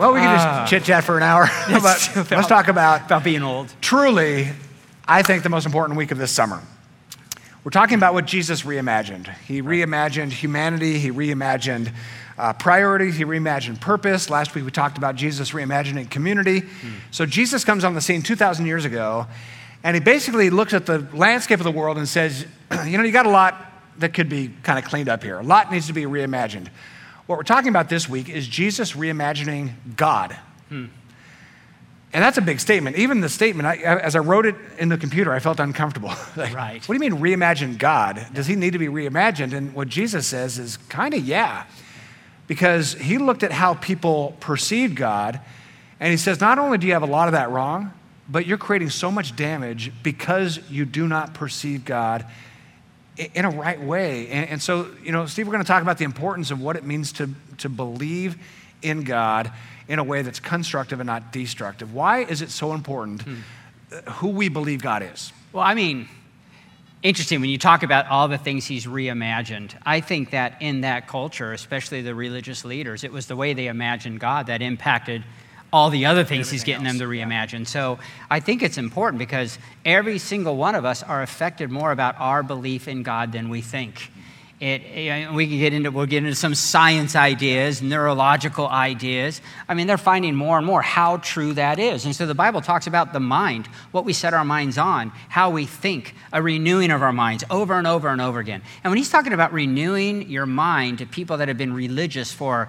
Well, we can Ah. just chit chat for an hour. but about- let's talk about About being old. truly, I think, the most important week of this summer. We're talking about what Jesus reimagined. He reimagined humanity, he reimagined uh, priorities, he reimagined purpose. Last week we talked about Jesus reimagining community. So Jesus comes on the scene 2,000 years ago, and he basically looks at the landscape of the world and says, You know, you got a lot that could be kind of cleaned up here, a lot needs to be reimagined. What we're talking about this week is Jesus reimagining God. And that's a big statement. Even the statement, I, as I wrote it in the computer, I felt uncomfortable. like, Right. What do you mean reimagine God? Does he need to be reimagined? And what Jesus says is kind of yeah. Because he looked at how people perceived God, and he says, not only do you have a lot of that wrong, but you're creating so much damage because you do not perceive God in a right way. And, and so, you know, Steve, we're going to talk about the importance of what it means to, to believe in God in a way that's constructive and not destructive. Why is it so important uh, who we believe God is? Well, I mean, interesting when you talk about all the things he's reimagined. I think that in that culture, especially the religious leaders, it was the way they imagined God that impacted all the other things he's getting them to reimagine. So I think it's important because every single one of us are affected more about our belief in God than we think. It, you we can get into we'll get into some science ideas, neurological ideas. I mean, they're finding more and more how true that is. And so the Bible talks about the mind, what we set our minds on, how we think, a renewing of our minds over and over and over again. And when he's talking about renewing your mind to people that have been religious for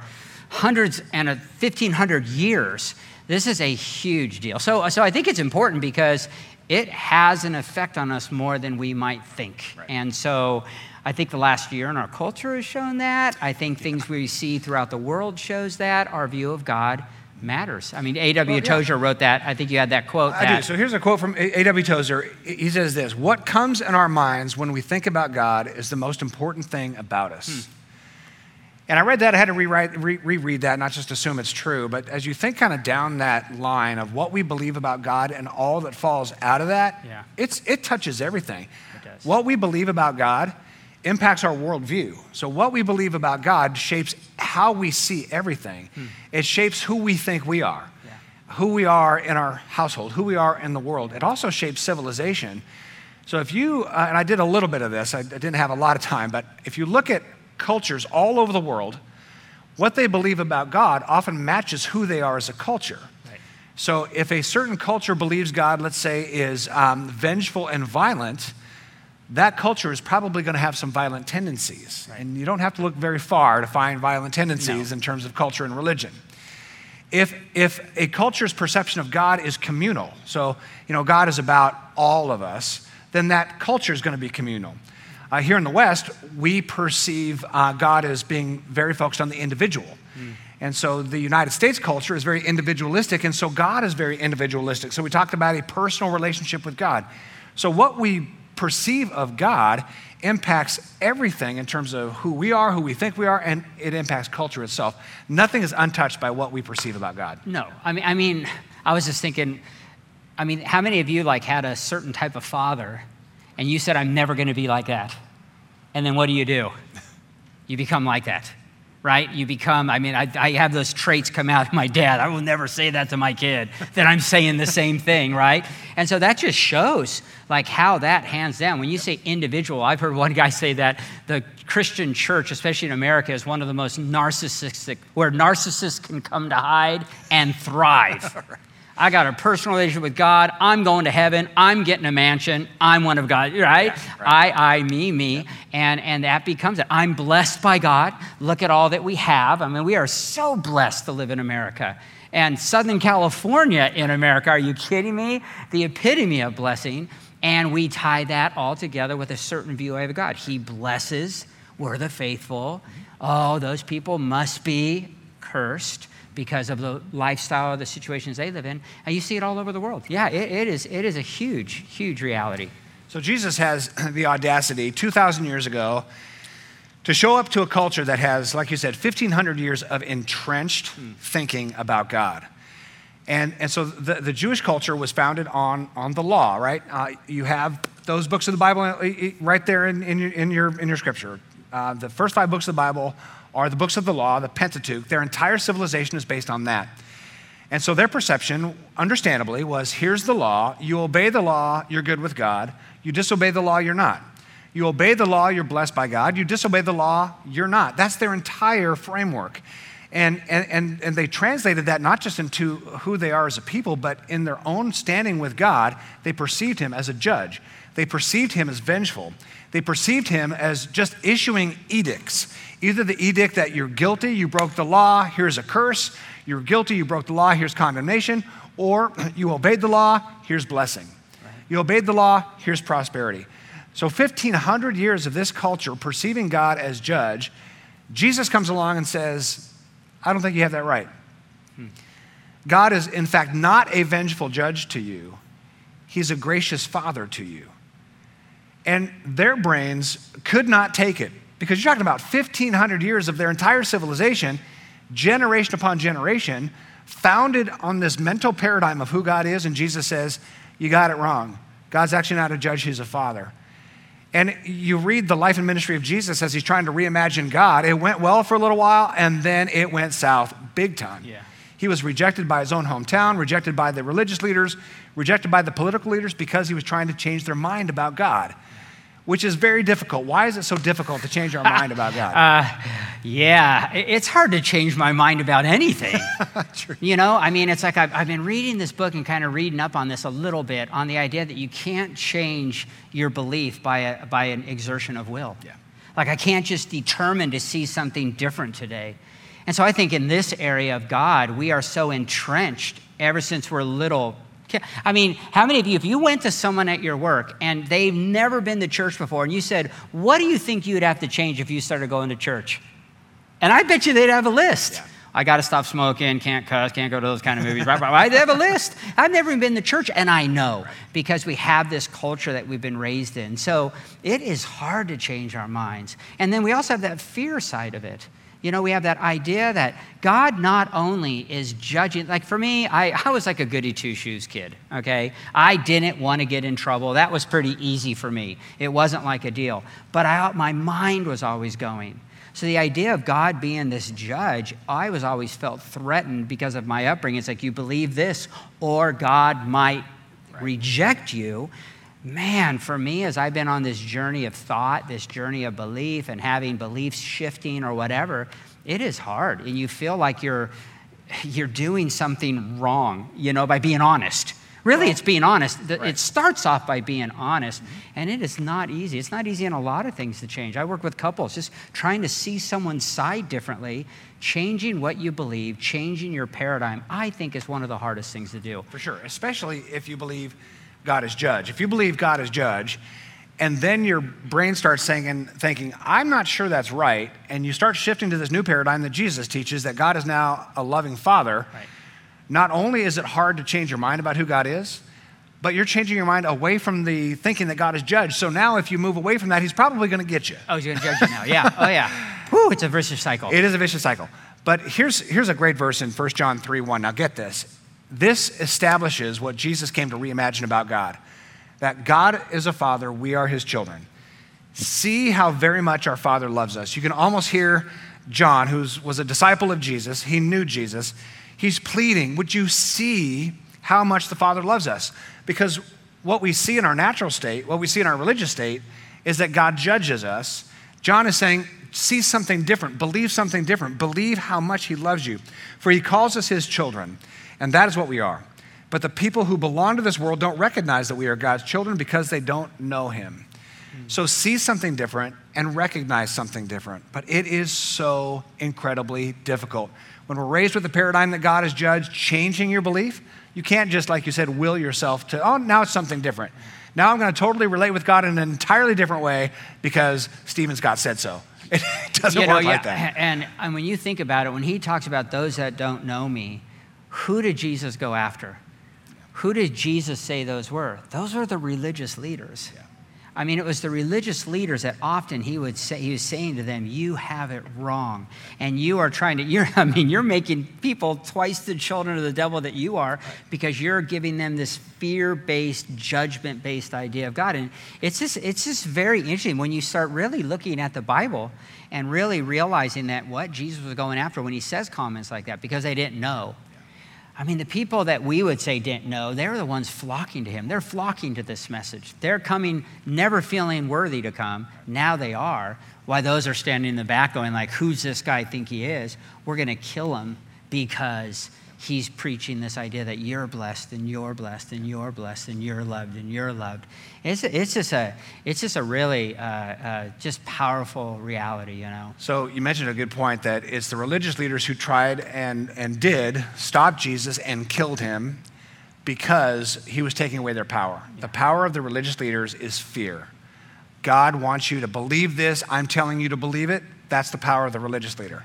hundreds and a 1500 years, this is a huge deal. So, so I think it's important because it has an effect on us more than we might think. And so I think the last year in our culture has shown that. I think things we see throughout the world shows that. Our view of God matters. I mean, A.W. yeah. Tozer wrote that. I think you had that quote. I that, do. So here's a quote from A.W. Tozer. He says this What comes in our minds when we think about God is the most important thing about us. Hmm. And I read that, I had to rewrite, re- reread that, not just assume it's true. But as you think kind of down that line of what we believe about God and all that falls out of that, Yeah. it's, it touches everything. It does. What we believe about God impacts our worldview. So, what we believe about God shapes how we see everything, it shapes who we think we are Yeah. who we are in our household, who we are in the world. It also shapes civilization. So if you, uh, and I did a little bit of this, I didn't have a lot of time, but if you look at cultures all over the world, what they believe about God often matches who they are as a culture. Right. So if a certain culture believes God, let's say, is um, vengeful and violent, that culture is probably going to have some violent tendencies. Right. And you don't have to look very far to find violent tendencies No. in terms of culture and religion. If, if a culture's perception of God is communal, so, you know, God is about all of us, then that culture is going to be communal. Uh, here in the West, we perceive uh, God as being very focused on the individual. And so the United States culture is very individualistic, and so God is very individualistic. So we talked about a personal relationship with God. So what we perceive of God impacts everything in terms of who we are, who we think we are, and it impacts culture itself. Nothing is untouched by what we perceive about God. No, I mean, I mean, I was just thinking. I mean, how many of you like had a certain type of father, and you said, "I'm never going to be like that," and then what do you do? You become like that, right? You become. I mean, I, I have those traits come out of my dad. I will never say that to my kid. that I'm saying the same thing, right? And so that just shows like how that hands down. When you say individual, I've heard one guy say that the Christian church, especially in America, is one of the most narcissistic, where narcissists can come to hide and thrive. I got a personal relationship with God. I'm going to heaven. I'm getting a mansion. I'm one of God, right? I, I, me, me. And, and that becomes it. I'm blessed by God. Look at all that we have. I mean, we are so blessed to live in America. And Southern California in America, are you kidding me? The epitome of blessing. And we tie that all together with a certain view of God. He blesses, we're the faithful. Mm-hmm. Oh, those people must be cursed because of the lifestyle, of the situations they live in. And you see it all over the world. Yeah, it, it, is, it is a huge, huge reality. So Jesus has the audacity 2,000 years ago to show up to a culture that has, like you said, 1,500 years of entrenched thinking about God. And, and so the, the Jewish culture was founded on, on the law, right? Uh, you have those books of the Bible uh, right there in, in, your, in, your, in your scripture. Uh, the first five books of the Bible are the books of the law, the Pentateuch. Their entire civilization is based on that. And so their perception, understandably, was here's the law. You obey the law, you're good with God. You disobey the law, you're not. You obey the law, you're blessed by God. You disobey the law, you're not. That's their entire framework. And, and, and, and they translated that not just into who they are as a people, but in their own standing with God, they perceived him as a judge. They perceived him as vengeful. They perceived him as just issuing edicts. Either the edict that you're guilty, you broke the law, here's a curse. You're guilty, you broke the law, here's condemnation. Or you obeyed the law, here's blessing. You obeyed the law, here's prosperity. So, 1,500 years of this culture perceiving God as judge, Jesus comes along and says, I don't think you have that right. God is, in fact, not a vengeful judge to you, He's a gracious father to you. And their brains could not take it because you're talking about 1,500 years of their entire civilization, generation upon generation, founded on this mental paradigm of who God is. And Jesus says, You got it wrong. God's actually not a judge, He's a father. And you read the life and ministry of Jesus as he's trying to reimagine God. It went well for a little while, and then it went south big time. Yeah. He was rejected by his own hometown, rejected by the religious leaders, rejected by the political leaders because he was trying to change their mind about God, which is very difficult. Why is it so difficult to change our mind about God? Uh, yeah, it's hard to change my mind about anything. you know, I mean, it's like I've, I've been reading this book and kind of reading up on this a little bit on the idea that you can't change your belief by, a, by an exertion of will. Yeah. Like, I can't just determine to see something different today. And so I think in this area of God, we are so entrenched ever since we're little. I mean, how many of you, if you went to someone at your work and they've never been to church before, and you said, What do you think you'd have to change if you started going to church? And I bet you they'd have a list. Yeah. I got to stop smoking, can't cuss, can't go to those kind of movies. I'd have a list. I've never even been to church, and I know because we have this culture that we've been raised in. So it is hard to change our minds. And then we also have that fear side of it. You know, we have that idea that God not only is judging, like for me, I, I was like a goody two shoes kid, okay? I didn't want to get in trouble. That was pretty easy for me. It wasn't like a deal. But I, my mind was always going. So the idea of God being this judge, I was always felt threatened because of my upbringing. It's like you believe this, or God might right. reject you. Man, for me, as I've been on this journey of thought, this journey of belief, and having beliefs shifting or whatever, it is hard. And you feel like you're, you're doing something wrong, you know, by being honest. Really, it's being honest. Right. It starts off by being honest, and it is not easy. It's not easy in a lot of things to change. I work with couples, just trying to see someone's side differently, changing what you believe, changing your paradigm, I think is one of the hardest things to do. For sure, especially if you believe God is judge. If you believe God is judge, and then your brain starts saying and thinking, I'm not sure that's right, and you start shifting to this new paradigm that Jesus teaches that God is now a loving father. Right not only is it hard to change your mind about who God is, but you're changing your mind away from the thinking that God is judge. So now, if you move away from that, He's probably going to get you. Oh, He's going to judge you now. Yeah. Oh, yeah. Whew, it's a vicious cycle. It is a vicious cycle. But here's, here's a great verse in 1 John 3 1. Now, get this. This establishes what Jesus came to reimagine about God that God is a father, we are His children. See how very much our Father loves us. You can almost hear John, who was a disciple of Jesus, he knew Jesus He's pleading, Would you see how much the Father loves us? Because what we see in our natural state, what we see in our religious state, is that God judges us. John is saying, See something different, believe something different, believe how much He loves you. For He calls us His children, and that is what we are. But the people who belong to this world don't recognize that we are God's children because they don't know Him. Hmm. So see something different and recognize something different. But it is so incredibly difficult. When we're raised with the paradigm that God is judged, changing your belief, you can't just, like you said, will yourself to, oh, now it's something different. Now I'm going to totally relate with God in an entirely different way because Stephen Scott said so. It doesn't you know, work yeah, like that. And, and when you think about it, when he talks about those that don't know me, who did Jesus go after? Who did Jesus say those were? Those were the religious leaders. Yeah. I mean, it was the religious leaders that often he would say, he was saying to them, You have it wrong. And you are trying to, you're, I mean, you're making people twice the children of the devil that you are because you're giving them this fear based, judgment based idea of God. And it's just, it's just very interesting when you start really looking at the Bible and really realizing that what Jesus was going after when he says comments like that because they didn't know. I mean, the people that we would say didn't know, they're the ones flocking to him. They're flocking to this message. They're coming, never feeling worthy to come. Now they are. Why those are standing in the back going like, who's this guy think he is? We're going to kill him because he's preaching this idea that you're blessed and you're blessed and you're blessed and you're loved and you're loved. It's, it's just a it's just a really uh, uh, just powerful reality, you know. So you mentioned a good point that it's the religious leaders who tried and and did stop Jesus and killed him because he was taking away their power. Yeah. The power of the religious leaders is fear. God wants you to believe this. I'm telling you to believe it. That's the power of the religious leader.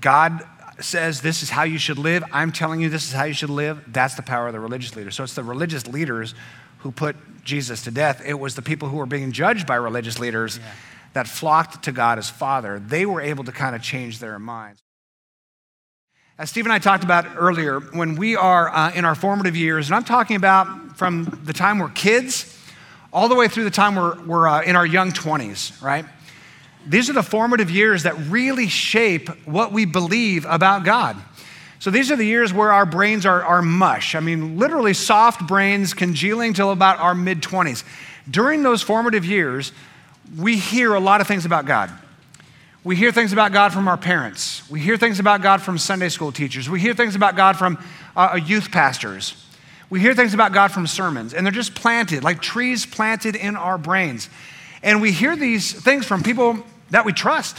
God says this is how you should live. I'm telling you this is how you should live. That's the power of the religious leaders. So it's the religious leaders who put Jesus to death. It was the people who were being judged by religious leaders yeah. that flocked to God as Father. They were able to kind of change their minds. As Steve and I talked about earlier, when we are uh, in our formative years, and I'm talking about from the time we're kids all the way through the time we're, we're uh, in our young 20s, right? These are the formative years that really shape what we believe about God. So these are the years where our brains are, are mush. I mean, literally soft brains congealing till about our mid 20s. During those formative years, we hear a lot of things about God. We hear things about God from our parents. We hear things about God from Sunday school teachers. We hear things about God from uh, youth pastors. We hear things about God from sermons, and they're just planted, like trees planted in our brains. And we hear these things from people that we trust.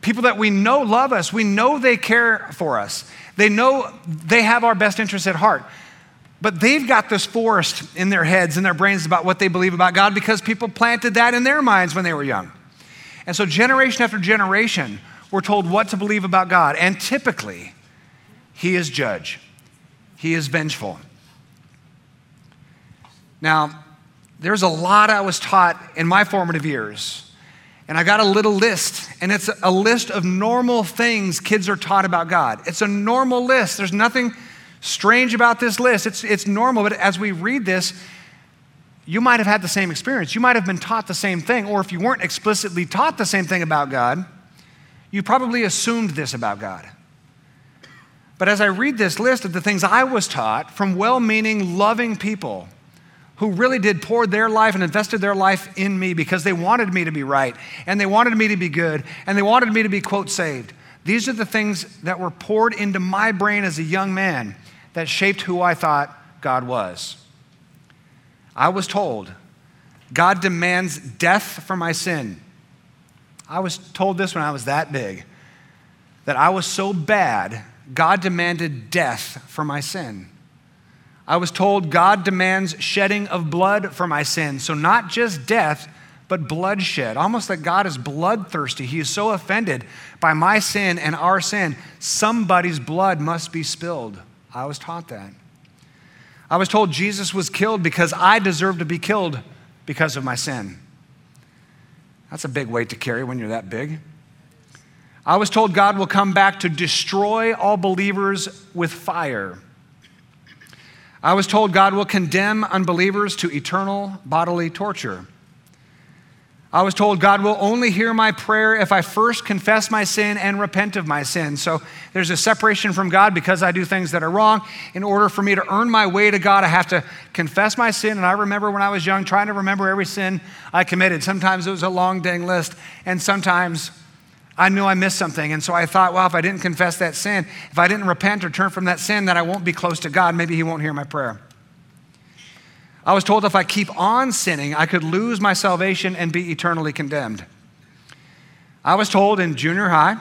People that we know love us. We know they care for us. They know they have our best interests at heart. But they've got this forest in their heads and their brains about what they believe about God because people planted that in their minds when they were young. And so, generation after generation, we're told what to believe about God. And typically, He is judge, He is vengeful. Now, there's a lot I was taught in my formative years and I got a little list, and it's a list of normal things kids are taught about God. It's a normal list. There's nothing strange about this list. It's, it's normal, but as we read this, you might have had the same experience. You might have been taught the same thing, or if you weren't explicitly taught the same thing about God, you probably assumed this about God. But as I read this list of the things I was taught from well meaning, loving people, who really did pour their life and invested their life in me because they wanted me to be right and they wanted me to be good and they wanted me to be, quote, saved. These are the things that were poured into my brain as a young man that shaped who I thought God was. I was told God demands death for my sin. I was told this when I was that big that I was so bad, God demanded death for my sin. I was told God demands shedding of blood for my sins. So, not just death, but bloodshed. Almost like God is bloodthirsty. He is so offended by my sin and our sin. Somebody's blood must be spilled. I was taught that. I was told Jesus was killed because I deserve to be killed because of my sin. That's a big weight to carry when you're that big. I was told God will come back to destroy all believers with fire. I was told God will condemn unbelievers to eternal bodily torture. I was told God will only hear my prayer if I first confess my sin and repent of my sin. So there's a separation from God because I do things that are wrong. In order for me to earn my way to God, I have to confess my sin. And I remember when I was young trying to remember every sin I committed. Sometimes it was a long dang list, and sometimes I knew I missed something. And so I thought, well, if I didn't confess that sin, if I didn't repent or turn from that sin, then I won't be close to God. Maybe He won't hear my prayer. I was told if I keep on sinning, I could lose my salvation and be eternally condemned. I was told in junior high,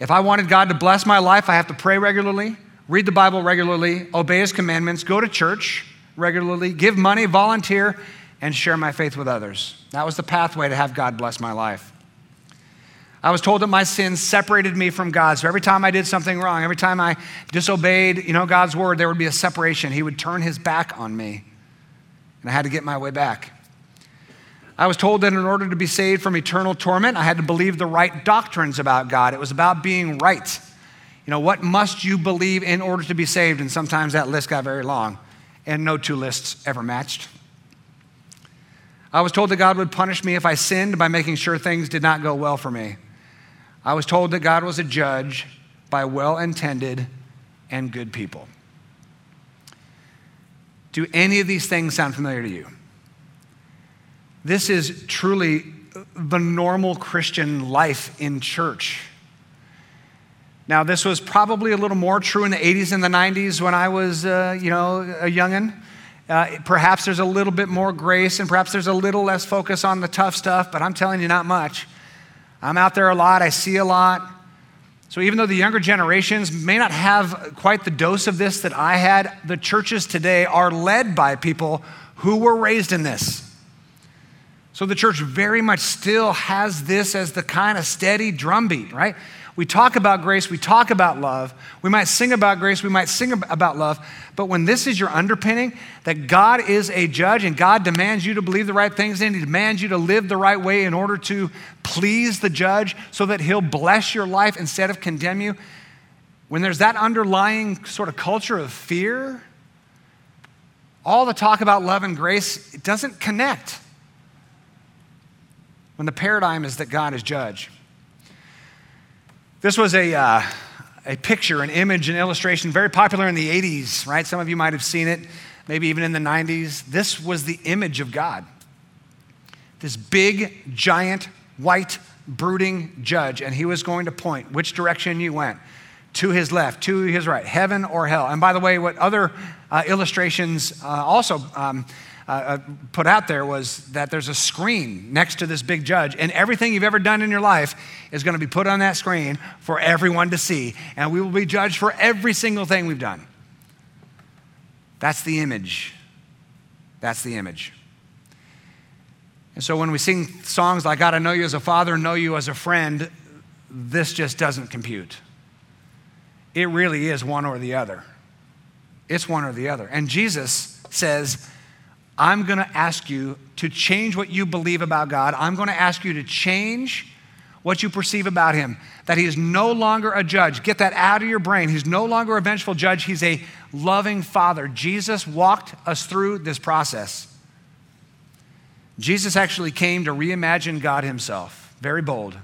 if I wanted God to bless my life, I have to pray regularly, read the Bible regularly, obey His commandments, go to church regularly, give money, volunteer, and share my faith with others. That was the pathway to have God bless my life. I was told that my sins separated me from God. So every time I did something wrong, every time I disobeyed, you know, God's word, there would be a separation. He would turn his back on me. And I had to get my way back. I was told that in order to be saved from eternal torment, I had to believe the right doctrines about God. It was about being right. You know, what must you believe in order to be saved? And sometimes that list got very long, and no two lists ever matched. I was told that God would punish me if I sinned by making sure things did not go well for me. I was told that God was a judge by well intended and good people. Do any of these things sound familiar to you? This is truly the normal Christian life in church. Now, this was probably a little more true in the 80s and the 90s when I was, uh, you know, a youngin'. Uh, perhaps there's a little bit more grace and perhaps there's a little less focus on the tough stuff, but I'm telling you, not much. I'm out there a lot, I see a lot. So, even though the younger generations may not have quite the dose of this that I had, the churches today are led by people who were raised in this. So, the church very much still has this as the kind of steady drumbeat, right? We talk about grace, we talk about love. We might sing about grace, we might sing about love. But when this is your underpinning, that God is a judge and God demands you to believe the right things and He demands you to live the right way in order to please the judge so that He'll bless your life instead of condemn you, when there's that underlying sort of culture of fear, all the talk about love and grace, it doesn't connect. When the paradigm is that God is judge. This was a, uh, a picture, an image, an illustration, very popular in the 80s, right? Some of you might have seen it, maybe even in the 90s. This was the image of God. This big, giant, white, brooding judge, and he was going to point which direction you went to his left, to his right, heaven or hell. And by the way, what other uh, illustrations uh, also um, uh, put out there was that there's a screen next to this big judge, and everything you've ever done in your life is going to be put on that screen for everyone to see, and we will be judged for every single thing we've done. That's the image. That's the image. And so when we sing songs like God, I know you as a father, know you as a friend, this just doesn't compute. It really is one or the other. It's one or the other. And Jesus says, I'm going to ask you to change what you believe about God. I'm going to ask you to change what you perceive about Him, that He is no longer a judge. Get that out of your brain. He's no longer a vengeful judge, He's a loving Father. Jesus walked us through this process. Jesus actually came to reimagine God Himself. Very bold.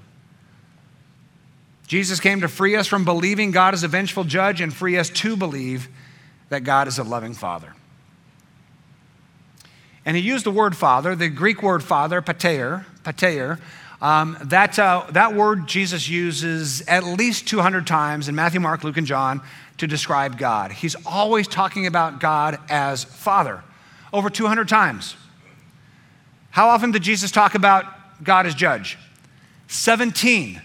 Jesus came to free us from believing God is a vengeful judge and free us to believe that God is a loving Father. And he used the word father, the Greek word father, pater, pater. Um, that, uh, that word Jesus uses at least 200 times in Matthew, Mark, Luke, and John to describe God. He's always talking about God as father, over 200 times. How often did Jesus talk about God as judge? 17.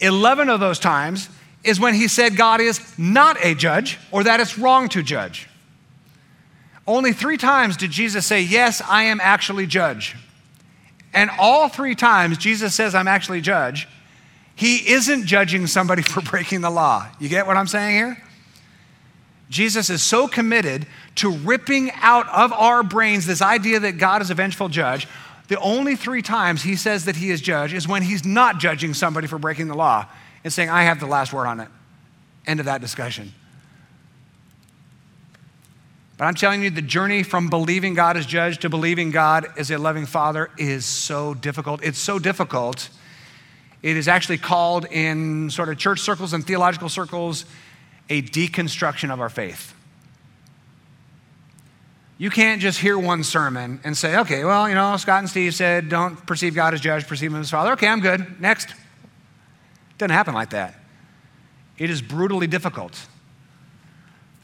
11 of those times is when he said God is not a judge or that it's wrong to judge. Only three times did Jesus say, Yes, I am actually judge. And all three times Jesus says, I'm actually judge, he isn't judging somebody for breaking the law. You get what I'm saying here? Jesus is so committed to ripping out of our brains this idea that God is a vengeful judge. The only three times he says that he is judge is when he's not judging somebody for breaking the law and saying, I have the last word on it. End of that discussion. But I'm telling you, the journey from believing God as judge to believing God as a loving father is so difficult. It's so difficult. It is actually called in sort of church circles and theological circles a deconstruction of our faith. You can't just hear one sermon and say, okay, well, you know, Scott and Steve said, don't perceive God as judge, perceive him as father. Okay, I'm good. Next. It doesn't happen like that. It is brutally difficult.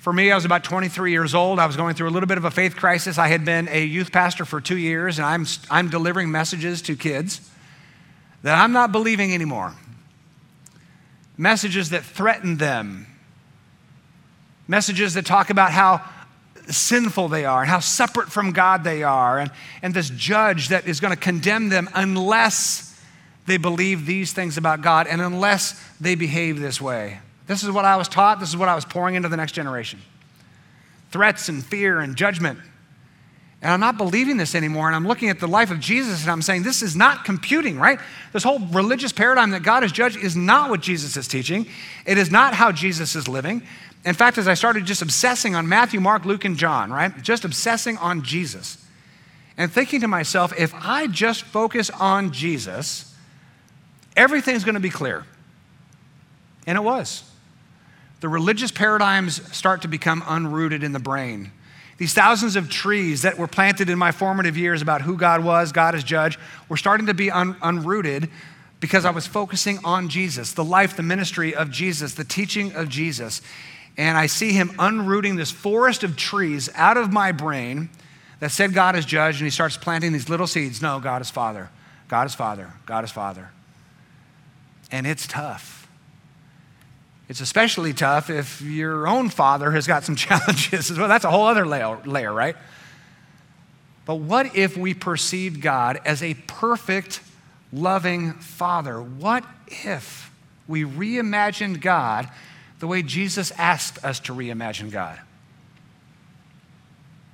For me, I was about 23 years old. I was going through a little bit of a faith crisis. I had been a youth pastor for two years, and I'm, I'm delivering messages to kids that I'm not believing anymore. Messages that threaten them, messages that talk about how sinful they are and how separate from God they are, and, and this judge that is going to condemn them unless they believe these things about God and unless they behave this way. This is what I was taught. This is what I was pouring into the next generation threats and fear and judgment. And I'm not believing this anymore. And I'm looking at the life of Jesus and I'm saying, this is not computing, right? This whole religious paradigm that God is judge is not what Jesus is teaching. It is not how Jesus is living. In fact, as I started just obsessing on Matthew, Mark, Luke, and John, right? Just obsessing on Jesus and thinking to myself, if I just focus on Jesus, everything's going to be clear. And it was. The religious paradigms start to become unrooted in the brain. These thousands of trees that were planted in my formative years about who God was, God as judge, were starting to be un- unrooted because I was focusing on Jesus, the life, the ministry of Jesus, the teaching of Jesus. And I see him unrooting this forest of trees out of my brain that said God is judge, and he starts planting these little seeds. No, God is Father. God is Father. God is Father. And it's tough. It's especially tough if your own father has got some challenges well. That's a whole other layer, layer, right? But what if we perceived God as a perfect, loving father? What if we reimagined God the way Jesus asked us to reimagine God?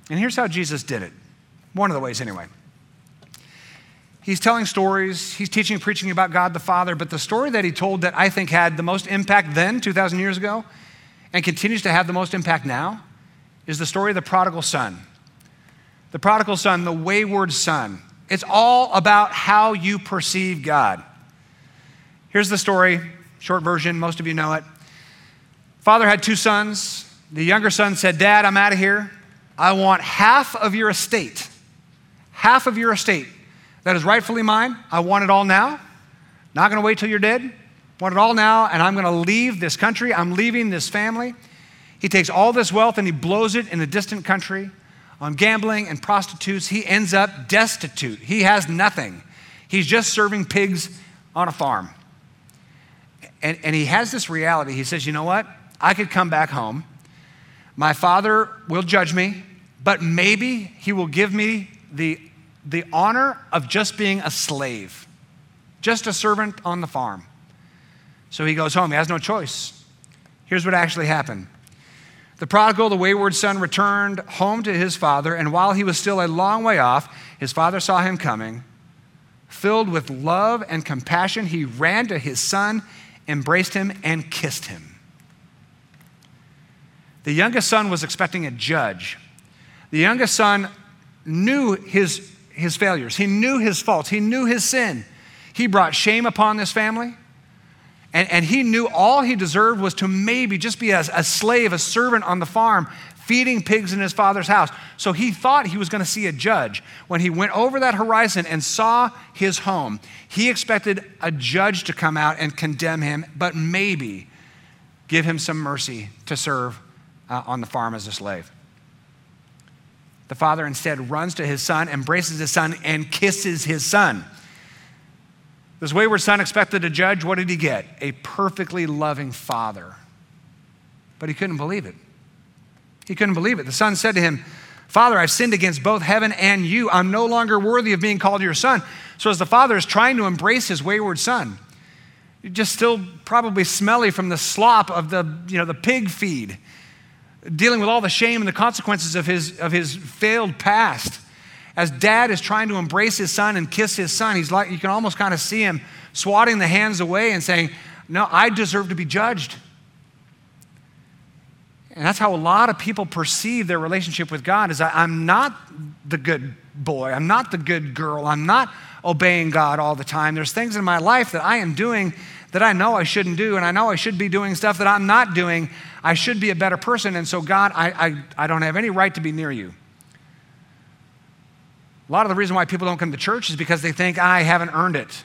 And here's how Jesus did it. One of the ways, anyway. He's telling stories, he's teaching and preaching about God the Father, but the story that he told that I think had the most impact then, 2,000 years ago, and continues to have the most impact now, is the story of the prodigal son. The prodigal son, the wayward son. It's all about how you perceive God. Here's the story, short version, most of you know it. Father had two sons. The younger son said, Dad, I'm out of here. I want half of your estate. Half of your estate that is rightfully mine. I want it all now. Not going to wait till you're dead. Want it all now, and I'm going to leave this country. I'm leaving this family. He takes all this wealth and he blows it in a distant country on gambling and prostitutes. He ends up destitute. He has nothing. He's just serving pigs on a farm. And, and he has this reality. He says, You know what? I could come back home. My father will judge me, but maybe he will give me the the honor of just being a slave, just a servant on the farm. So he goes home. He has no choice. Here's what actually happened. The prodigal, the wayward son, returned home to his father, and while he was still a long way off, his father saw him coming. Filled with love and compassion, he ran to his son, embraced him, and kissed him. The youngest son was expecting a judge. The youngest son knew his his failures. He knew his faults. He knew his sin. He brought shame upon this family. And, and he knew all he deserved was to maybe just be a, a slave, a servant on the farm, feeding pigs in his father's house. So he thought he was going to see a judge. When he went over that horizon and saw his home, he expected a judge to come out and condemn him, but maybe give him some mercy to serve uh, on the farm as a slave. The father instead runs to his son, embraces his son, and kisses his son. This wayward son expected a judge. What did he get? A perfectly loving father. But he couldn't believe it. He couldn't believe it. The son said to him, Father, I've sinned against both heaven and you. I'm no longer worthy of being called your son. So, as the father is trying to embrace his wayward son, just still probably smelly from the slop of the, you know, the pig feed dealing with all the shame and the consequences of his, of his failed past. As dad is trying to embrace his son and kiss his son, he's like, you can almost kind of see him swatting the hands away and saying, No, I deserve to be judged. And that's how a lot of people perceive their relationship with God is I'm not the good boy, I'm not the good girl, I'm not obeying God all the time. There's things in my life that I am doing that I know I shouldn't do, and I know I should be doing stuff that I'm not doing. I should be a better person, and so, God, I, I, I don't have any right to be near you. A lot of the reason why people don't come to church is because they think, I haven't earned it.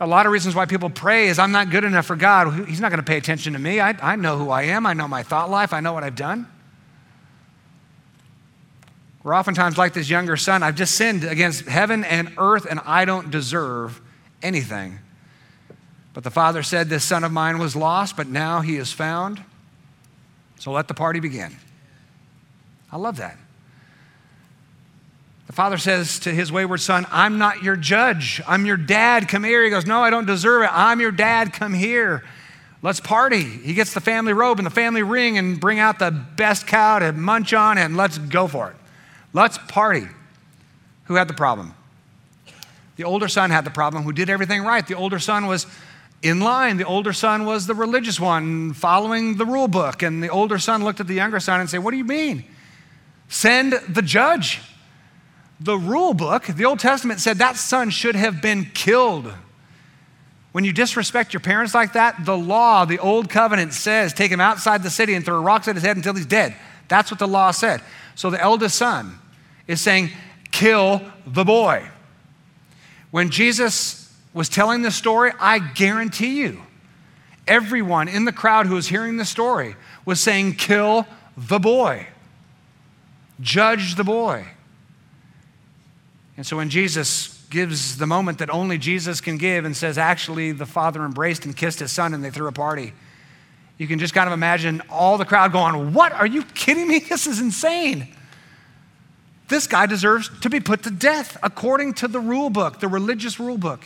A lot of reasons why people pray is, I'm not good enough for God. He's not going to pay attention to me. I, I know who I am, I know my thought life, I know what I've done. We're oftentimes like this younger son. I've just sinned against heaven and earth, and I don't deserve anything. But the father said, This son of mine was lost, but now he is found. So let the party begin. I love that. The father says to his wayward son, I'm not your judge. I'm your dad. Come here. He goes, No, I don't deserve it. I'm your dad. Come here. Let's party. He gets the family robe and the family ring and bring out the best cow to munch on and let's go for it. Let's party. Who had the problem? The older son had the problem, who did everything right. The older son was in line. The older son was the religious one, following the rule book. And the older son looked at the younger son and said, What do you mean? Send the judge. The rule book, the Old Testament said that son should have been killed. When you disrespect your parents like that, the law, the old covenant says take him outside the city and throw rocks at his head until he's dead. That's what the law said. So the eldest son is saying, kill the boy. When Jesus was telling this story, I guarantee you, everyone in the crowd who was hearing the story was saying, kill the boy, judge the boy. And so when Jesus gives the moment that only Jesus can give and says, actually, the father embraced and kissed his son and they threw a party, you can just kind of imagine all the crowd going, What? Are you kidding me? This is insane. This guy deserves to be put to death according to the rule book, the religious rule book.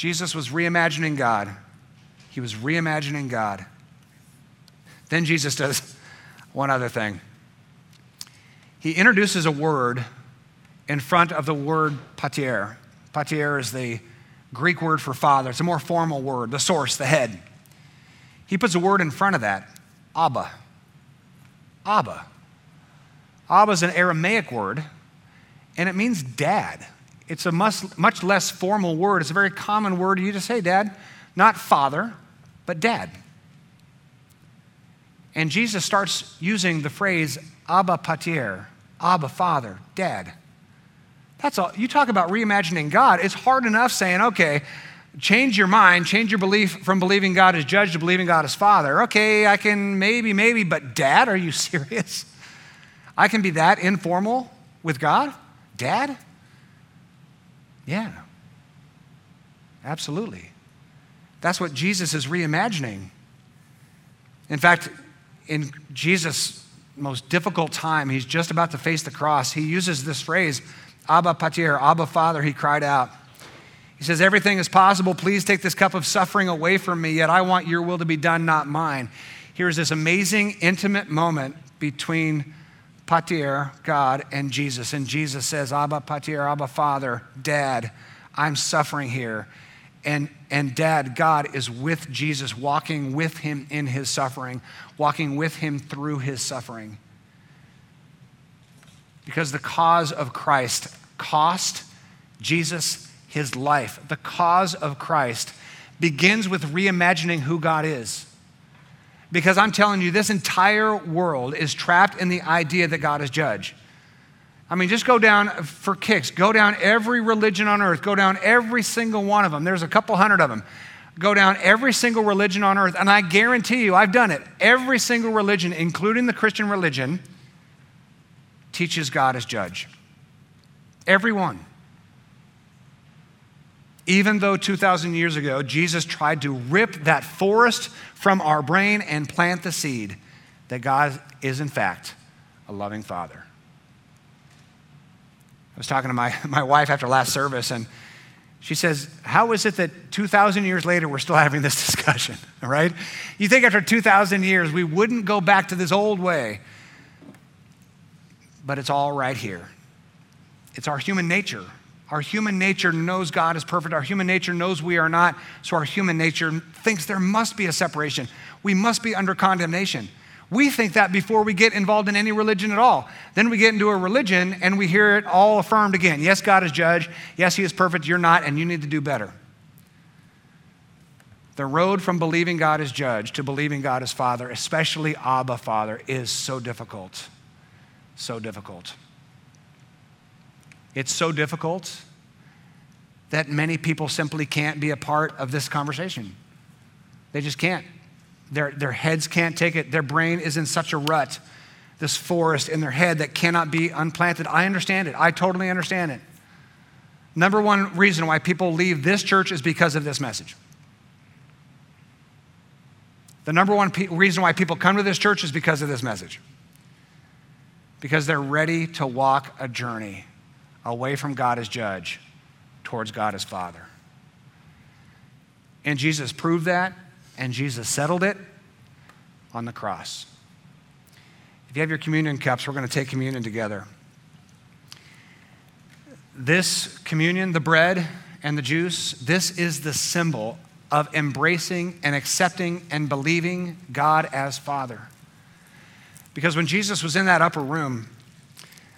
Jesus was reimagining God. He was reimagining God. Then Jesus does one other thing. He introduces a word in front of the word pater. Pater is the Greek word for father, it's a more formal word, the source, the head. He puts a word in front of that Abba. Abba. Abba is an Aramaic word, and it means dad. It's a much, much less formal word. It's a very common word. You just say dad, not father, but dad. And Jesus starts using the phrase Abba Pater, Abba Father, Dad. That's all. You talk about reimagining God. It's hard enough saying, okay, change your mind, change your belief from believing God as judge to believing God as father. Okay, I can maybe, maybe, but dad, are you serious? I can be that informal with God? Dad? Yeah, absolutely. That's what Jesus is reimagining. In fact, in Jesus' most difficult time, he's just about to face the cross, he uses this phrase, Abba Pater, Abba Father, he cried out. He says, Everything is possible. Please take this cup of suffering away from me, yet I want your will to be done, not mine. Here's this amazing, intimate moment between Pater, God, and Jesus. And Jesus says, Abba Pater, Abba Father, Dad, I'm suffering here. And, and Dad, God is with Jesus, walking with him in his suffering, walking with him through his suffering. Because the cause of Christ cost Jesus his life. The cause of Christ begins with reimagining who God is. Because I'm telling you, this entire world is trapped in the idea that God is judge. I mean, just go down for kicks, go down every religion on earth, go down every single one of them. There's a couple hundred of them. Go down every single religion on earth, and I guarantee you, I've done it. Every single religion, including the Christian religion, teaches God as judge. Every one. Even though 2,000 years ago, Jesus tried to rip that forest from our brain and plant the seed that God is, in fact, a loving Father. I was talking to my, my wife after last service, and she says, How is it that 2,000 years later we're still having this discussion? Right? You think after 2,000 years we wouldn't go back to this old way, but it's all right here. It's our human nature. Our human nature knows God is perfect. Our human nature knows we are not. So our human nature thinks there must be a separation. We must be under condemnation. We think that before we get involved in any religion at all. Then we get into a religion and we hear it all affirmed again. Yes, God is judge. Yes, He is perfect. You're not, and you need to do better. The road from believing God is judge to believing God is Father, especially Abba Father, is so difficult. So difficult. It's so difficult that many people simply can't be a part of this conversation. They just can't. Their, their heads can't take it. Their brain is in such a rut, this forest in their head that cannot be unplanted. I understand it. I totally understand it. Number one reason why people leave this church is because of this message. The number one pe- reason why people come to this church is because of this message. Because they're ready to walk a journey away from God as judge towards God as Father. And Jesus proved that, and Jesus settled it on the cross. If you have your communion cups, we're going to take communion together. This communion, the bread and the juice, this is the symbol of embracing and accepting and believing God as Father. Because when Jesus was in that upper room,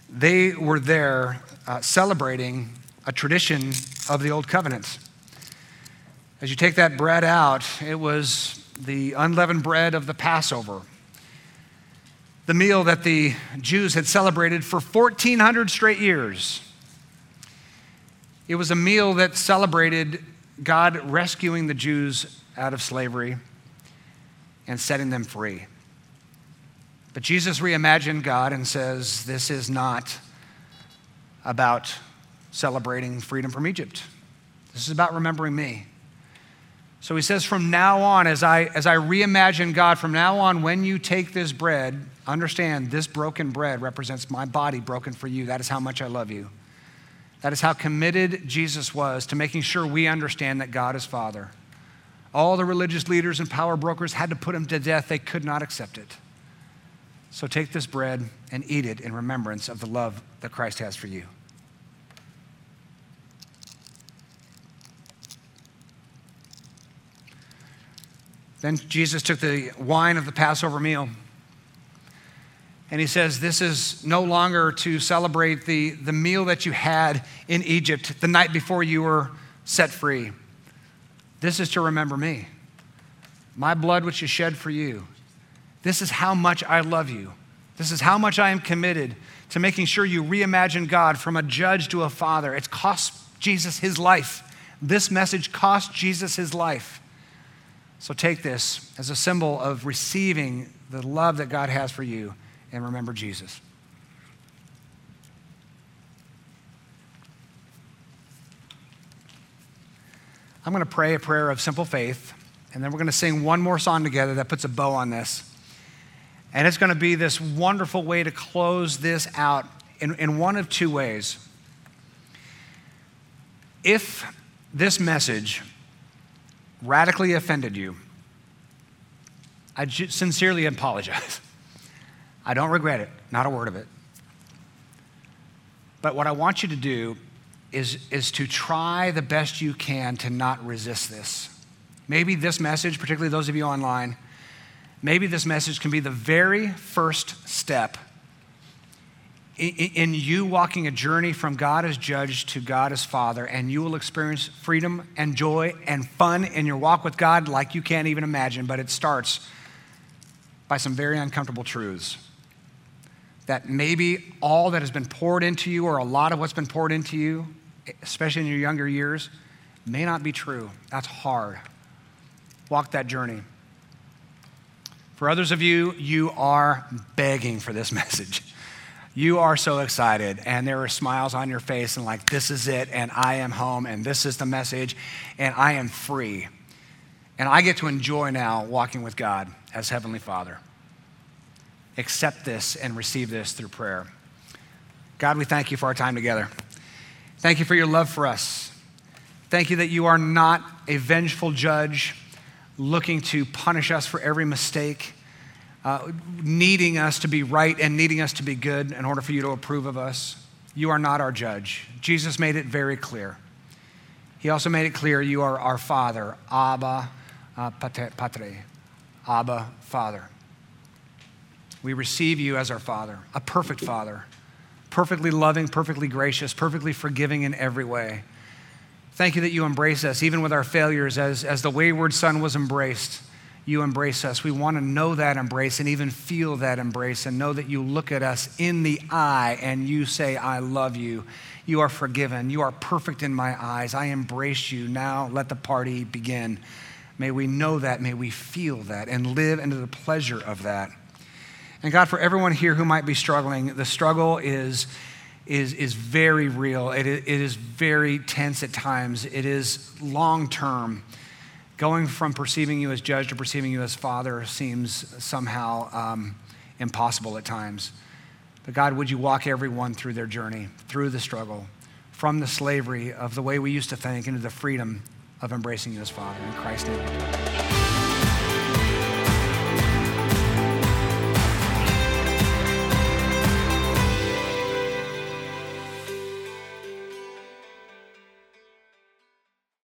they were there uh, celebrating a tradition of the Old Covenant. As you take that bread out, it was the unleavened bread of the Passover, the meal that the Jews had celebrated for 1,400 straight years. It was a meal that celebrated God rescuing the Jews out of slavery and setting them free. But Jesus reimagined God and says, This is not about celebrating freedom from Egypt. This is about remembering me. So he says, From now on, as I, as I reimagine God, from now on, when you take this bread, understand this broken bread represents my body broken for you. That is how much I love you. That is how committed Jesus was to making sure we understand that God is Father. All the religious leaders and power brokers had to put him to death, they could not accept it. So take this bread and eat it in remembrance of the love that Christ has for you. Then Jesus took the wine of the Passover meal and he says, This is no longer to celebrate the, the meal that you had in Egypt the night before you were set free. This is to remember me, my blood which is shed for you. This is how much I love you. This is how much I am committed to making sure you reimagine God from a judge to a father. It cost Jesus his life. This message cost Jesus his life. So take this as a symbol of receiving the love that God has for you and remember Jesus. I'm going to pray a prayer of simple faith, and then we're going to sing one more song together that puts a bow on this. And it's going to be this wonderful way to close this out in, in one of two ways. If this message radically offended you, I sincerely apologize. I don't regret it, not a word of it. But what I want you to do is, is to try the best you can to not resist this. Maybe this message, particularly those of you online, maybe this message can be the very first step in, you walking a journey from God as judge to God as father, and you will experience freedom and joy and fun in your walk with God like you can't even imagine. But it starts by some very uncomfortable truths that maybe all that has been poured into you, or a lot of what's been poured into you, especially in your younger years, may not be true. That's hard. Walk that journey. For others of you, you are begging for this message. You are so excited, and there are smiles on your face, and like, this is it, and I am home, and this is the message, and I am free. And I get to enjoy now walking with God as Heavenly Father accept this and receive this through prayer. God, we thank you for our time together. Thank you for your love for us. Thank you that you are not a vengeful judge looking to punish us for every mistake, uh, needing us to be right and needing us to be good in order for you to approve of us. You are not our judge. Jesus made it very clear. He also made it clear you are our Father, Abba, uh, Patre, Abba, Father. We receive you as our Father, a perfect Father, perfectly loving, perfectly gracious, perfectly forgiving in every way. Thank you that you embrace us, even with our failures, as, as the wayward son was embraced. You embrace us. We want to know that embrace and even feel that embrace and know that you look at us in the eye and you say, I love you. You are forgiven. You are perfect in my eyes. I embrace you. Now let the party begin. May we know that. May we feel that and live into the pleasure of that. And God, for everyone here who might be struggling, the struggle is, is, is very real. It, it is very tense at times. It is long term. Going from perceiving you as judge to perceiving you as father seems somehow um, impossible at times. But God, would you walk everyone through their journey, through the struggle, from the slavery of the way we used to think into the freedom of embracing you as Father. In Christ's name.